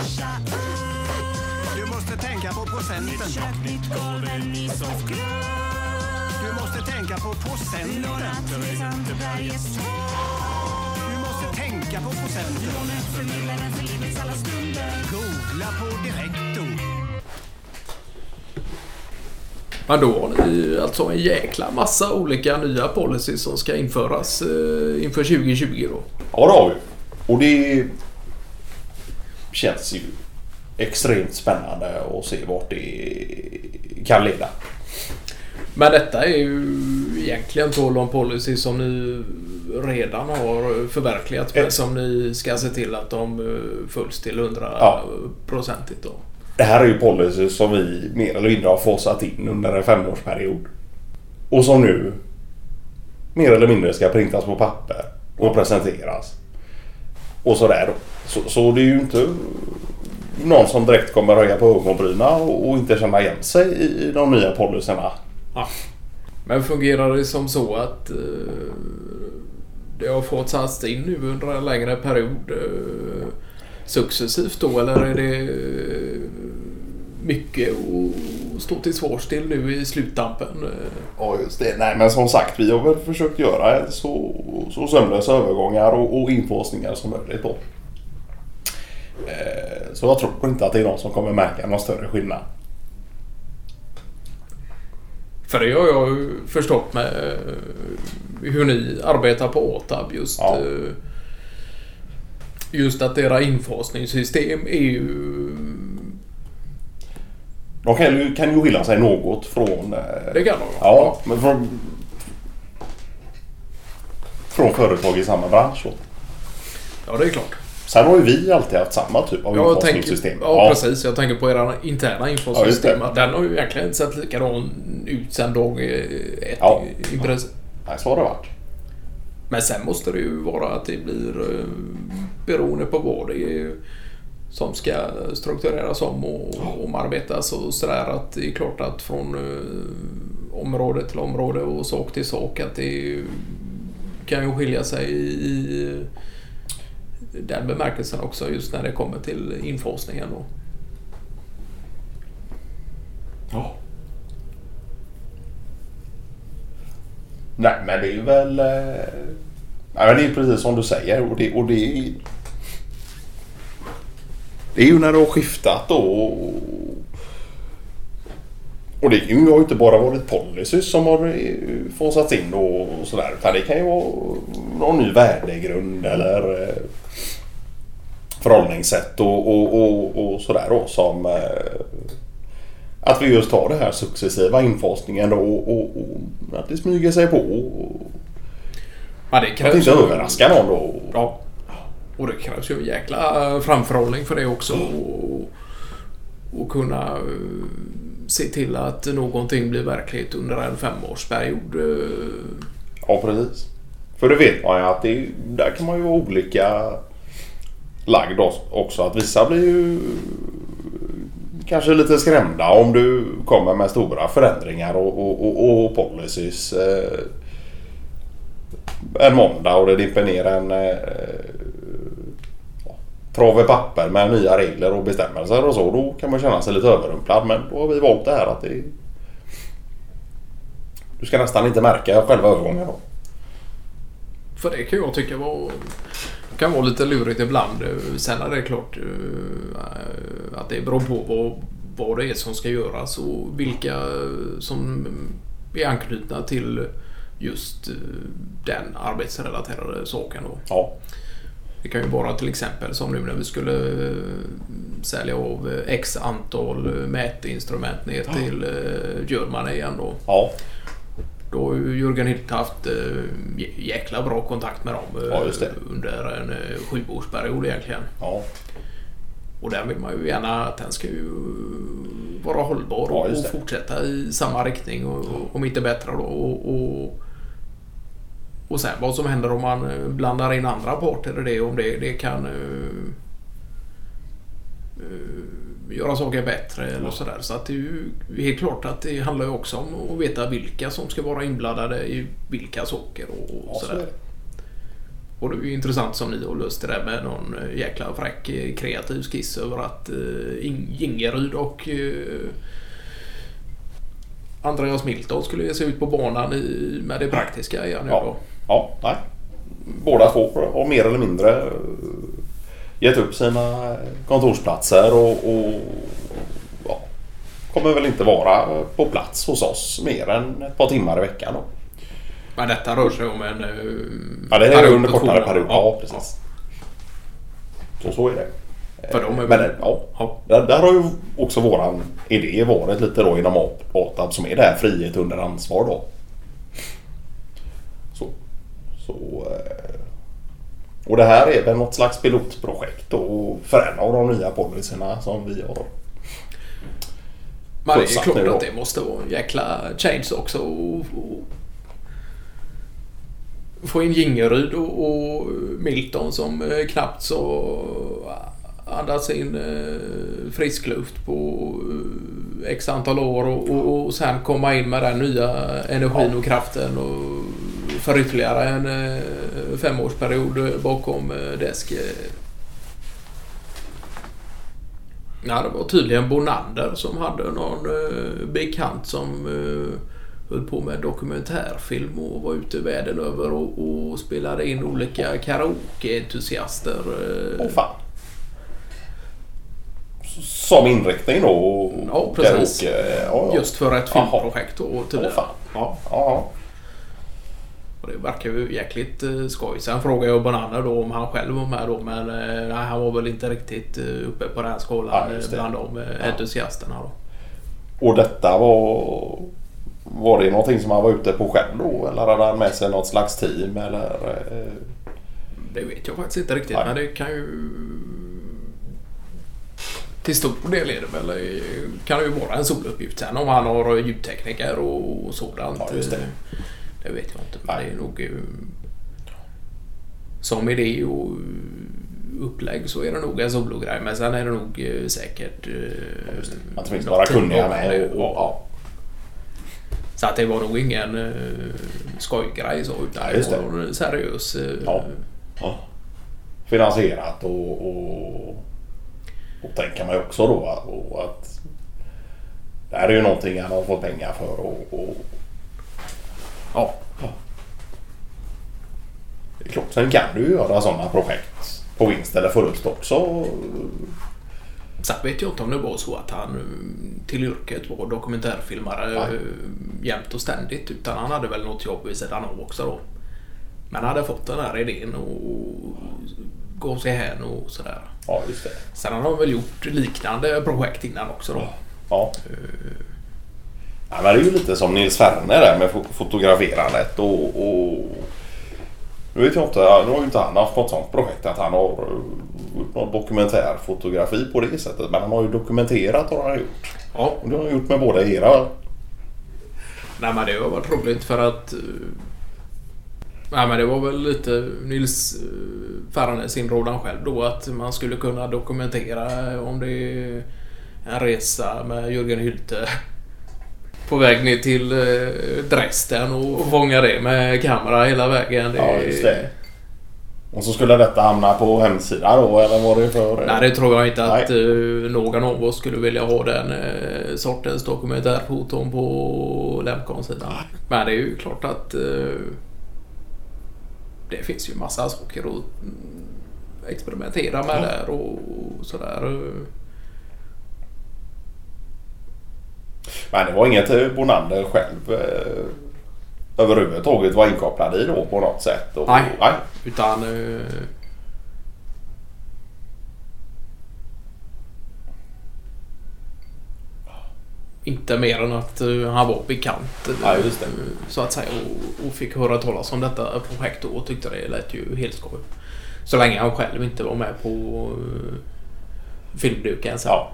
Du måste tänka på procenten. Du måste tänka på procenten. Du måste tänka på procenten. Googla på Direkto. Men då har ni alltså en jäkla massa olika nya policies som ska införas eh, inför 2020 då. Ja, det har vi. Och det känns ju extremt spännande att se vart det kan leda. Men detta är ju egentligen tal om policy som ni redan har förverkligat men som ni ska se till att de eh, följs till 100 Ja. procentigt då. Det här är ju policy som vi mer eller mindre har fasat in under en femårsperiod. Och som nu mer eller mindre ska printas på papper och presenteras. Och sådär då. Så, så det är ju inte någon som direkt kommer höja på ögonbrynen och, och inte känna igen sig i, i de nya policyerna. Ja. Men fungerar det som så att eh, det har fått satts in nu under en längre period eh, successivt då eller är det eh, mycket att stå till svars till nu i sluttampen? Ja just det. Nej men som sagt vi har väl försökt göra så, så sömlösa övergångar och, och infasningar som möjligt då. Eh, Så jag tror inte att det är någon som kommer märka någon större skillnad. För det har jag ju förstått med eh, hur ni arbetar på Åtab just. Ja. eh, Just att era infasningssystem är ju... De kan ju, kan ju skilja sig något från... Det kan de Ja, men från... Från företag i samma bransch. Ja, det är klart. Sen har ju vi alltid haft samma typ av Jag tänker, infasningssystem. ja, precis. Jag tänker på era interna Ja, infosystem. det. Den har ju egentligen sett likadan ut sedan dag eh, ett Ja. i, princip. Nej, så har det varit. Men sen måste det ju vara att det blir eh, beroende på vad det är som ska struktureras om och omarbetas och sådär. Att det är klart att från eh, område till område och sak till sak att det kan ju skilja sig i den bemärkelsen också just när det kommer till infasningen. Då. Ja. Nej, men det är väl... Eh, Nej, men det är precis som du säger. Och det, och det är... Det är ju när det har skiftat då. Och, och det kan ju inte bara varit policys som har eh, fasats in och sådär. Utan det kan ju vara någon ny värdegrund eller eh, förhållningssätt och, och, och, och sådär då som... eh, att vi just har det här successiva infasningen då och, och, och att det smyger sig på. Och, Ja, det att krävs inte ju- överraska någon då. Ja. Och det krävs ju en jäkla eh, framförhållning för det också. Och, och kunna se till att någonting blir verklighet under en femårsperiod. Ja, precis. För det vet man ju att det, där kan man ju vara olika lagd också. Att vissa blir ju kanske lite skrämda om du kommer med stora förändringar och, och, och, och policies. Eh, en måndag och det dimper ner en eh, trave papper med nya regler och bestämmelser och så. Då kan man känna sig lite överrumplad. Men då har vi valt det här att det du ska nästan inte märka själva övergången då. För det kan jag tycka var, kan vara lite lurigt ibland. Eh, Sen är det klart eh, att det beror på vad, vad det är som ska göras och vilka som är anknutna till just eh, den arbetsrelaterade saken. Då. Ja. Det kan ju vara till exempel som nu när vi skulle sälja av X antal mätinstrument ner till Germany igen då. Ja. Då har ju Jörgen Hilt haft eh, jä- jäkla bra kontakt med dem eh, Ja, det. under en eh, sjuårsperiod egentligen. Ja. Och där vill man ju gärna att den ska ju vara hållbar Ja, och, fortsätta i samma riktning och, och om inte bättre då. Och, och, och sen vad som händer om man eh, blandar in andra parter i det om det, det kan göra saker bättre eller sådär. Så att det är ju helt klart att det handlar ju också om att veta vilka som ska vara inblandade i vilka saker och, och Ja, så är sådär. Och det är ju intressant som ni har löst det där med någon eh, jäkla fräck eh, kreativ skiss över att uh, Gingeryd och uh, Andreas Milton skulle ge sig ut på banan i, med det praktiska igen nu Ja. då. Ja, nej. Båda två har mer eller mindre eh, gett upp sina kontorsplatser och, och ja, kommer väl inte vara på plats hos oss mer än ett par timmar i veckan. Då. Men detta rör sig om en... eh, Ja, det är under kortare period. Ja, precis. Så, så är det. För de är Men ja, Ja. där, har ju också våran idé varit lite då inom ATAB som är det här frihet under ansvar då. Så. så eh, och det här är väl något slags pilotprojekt då för en av de nya policyerna som vi har. Men det är klart att det måste vara en jäkla change också. Och, och, få in Gingeryd och, och Milton som eh, knappt så andas in eh, frisk luft på eh, x antal år och, och, och sen komma in med den nya energin och kraften och för ytterligare en eh, femårsperiod bakom eh, desk. Ja, det var tydligen Bonander som hade någon eh, bekant som höll på med dokumentärfilm och var ute världen över och, och spelade in olika karaoke-entusiaster. Åh fan. Som inriktning då? och- Ja, precis. karaoke, ja, ja. Just för ett filmprojekt tydligen. Åh, fan. Ja, Ja, och det verkar ju jäkligt eh, skoj. Sen frågade jag Bonander då om han själv var med då men eh, nej, han var väl inte riktigt eh, uppe på den skalan Ja, bland de eh, entusiasterna då. Och detta var... Var det någonting som han var ute på själv då? Eller hade han med sig något slags team? Eller, Det vet jag faktiskt inte riktigt Nej. men det kan ju... Till stor del är det väl, kan det ju vara en soluppgift sen om han har ljudtekniker och sådant. Ja, det. eh, vet jag inte men det är nog... eh, Som idé och upplägg så är det nog en sologrej men sen är det nog eh, säkert... eh, det. Att det finns några kunniga med det. och- och- ja. Så att det var nog ingen uh, skojgrej så utan just det var seriös... eh, Ja. ja. Finansierat och, och, och tänker man ju också då och att det här är ju någonting han har fått pengar för och, och ja. det är klart. Sen kan du ju göra sådana projekt på vinst eller förlust också. Sen vet jag inte om det var så att han eh, till yrket var dokumentärfilmare Nej. eh, jämt och ständigt. Utan han hade väl något jobb vid sidan av också då. Men hade fått den här idén och gav sig hän och sådär. Ja, just det. Sen har han väl gjort liknande projekt innan också då. Ja. Ja, men det är ju lite som Nils Ferner där med fo- fotograferandet och, och... Nu vet jag inte, nu har ju inte han haft något sånt projekt att han har eh, gjort någon dokumentärfotografi på det sättet. Men han har ju dokumenterat har han gjort. Ja, Och det har han gjort med båda era. Nej men det har varit roligt för att... eh, Nej men det var väl lite Nils uh, Ferranes inrådan själv då att man skulle kunna dokumentera eh, om det är en resa med Jörgen Hylte på väg ner till uh, Dresden och fånga det med kamera hela vägen. Ja, just det. Och så skulle detta hamna på hemsidan då eller vad det för... Nej, det tror jag inte att eh, någon av oss skulle vilja ha den eh, sortens dokumentärfoton på Lemcon-sidan. Men det är ju klart att eh, det finns ju massa saker att mm, experimentera med Ja. där och, och sådär. Men det var inget eh, Bonander själv eh, överhuvudtaget var inkopplad i då på något sätt? Och, Nej. nej. Utan... Eh, inte mer än att eh, han var bekant. eh, Ja. Så att säga. Och, och fick höra talas om detta projekt och tyckte det lät ju helt skoj. Så länge han själv inte var med på filmduken sen. Ja.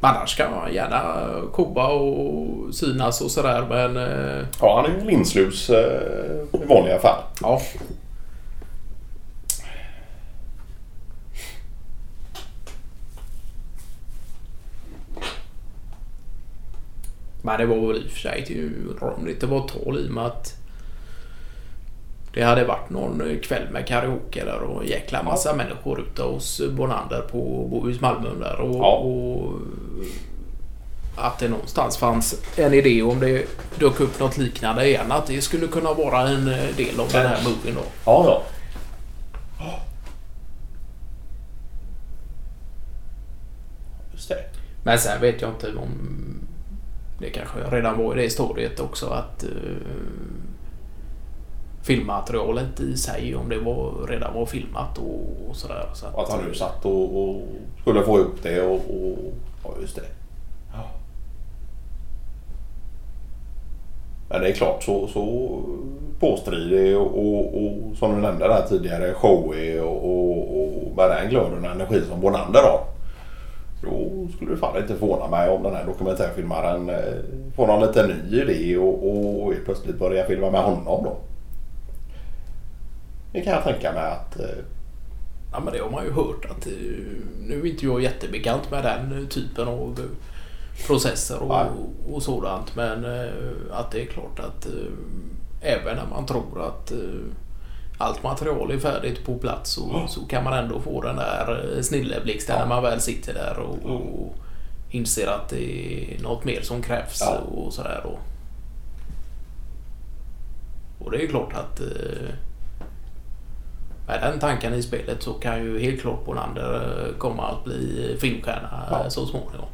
Annars kan man gärna koba och synas och sådär men... eh, ja, han är ju linslus eh, i vanliga fall. Ja. Men det var väl i och för sig, det är ju undrar om det inte var tal i och med att Det hade varit någon kväll med karaoke där och en jäkla massa människor ute hos Bonander på Bohus Malmö där. Och, Ja. och att det någonstans fanns en idé om det dök upp något liknande igen. Att det skulle kunna vara en eh, del av den här movien då. Ja, ja. Just det. Men sen vet jag inte om... Det kanske redan var i det stadiet också att uh, filmmaterialet i sig, om det var, redan var filmat och, och sådär. Så Och att han nu satt och, och skulle få ihop det och... och just det. Ja. Men det är klart så, så påstridig och, och, och som du nämnde där tidigare showig och, och, och med den glöden och energi som Bonander har. Då skulle det fan inte förvåna mig om den här dokumentärfilmaren eh, får någon liten ny idé och, och plötsligt börjar filma med honom då. Det kan jag tänka mig att eh, Ja men det har man ju hört att... Nu är inte jag jättebekant med den typen av eh, processer och, och sådant. Men eh, att det är klart att eh, även när man tror att allt material är färdigt på plats så, så kan man ändå få den där snilleblixten Ja. när man väl sitter där och, och inser att det är något mer som krävs Ja. och sådär. Och, och det är klart att eh, med den tanken i spelet så kan ju helt klart Bonander eh, komma att bli filmstjärna Ja. eh, så småningom.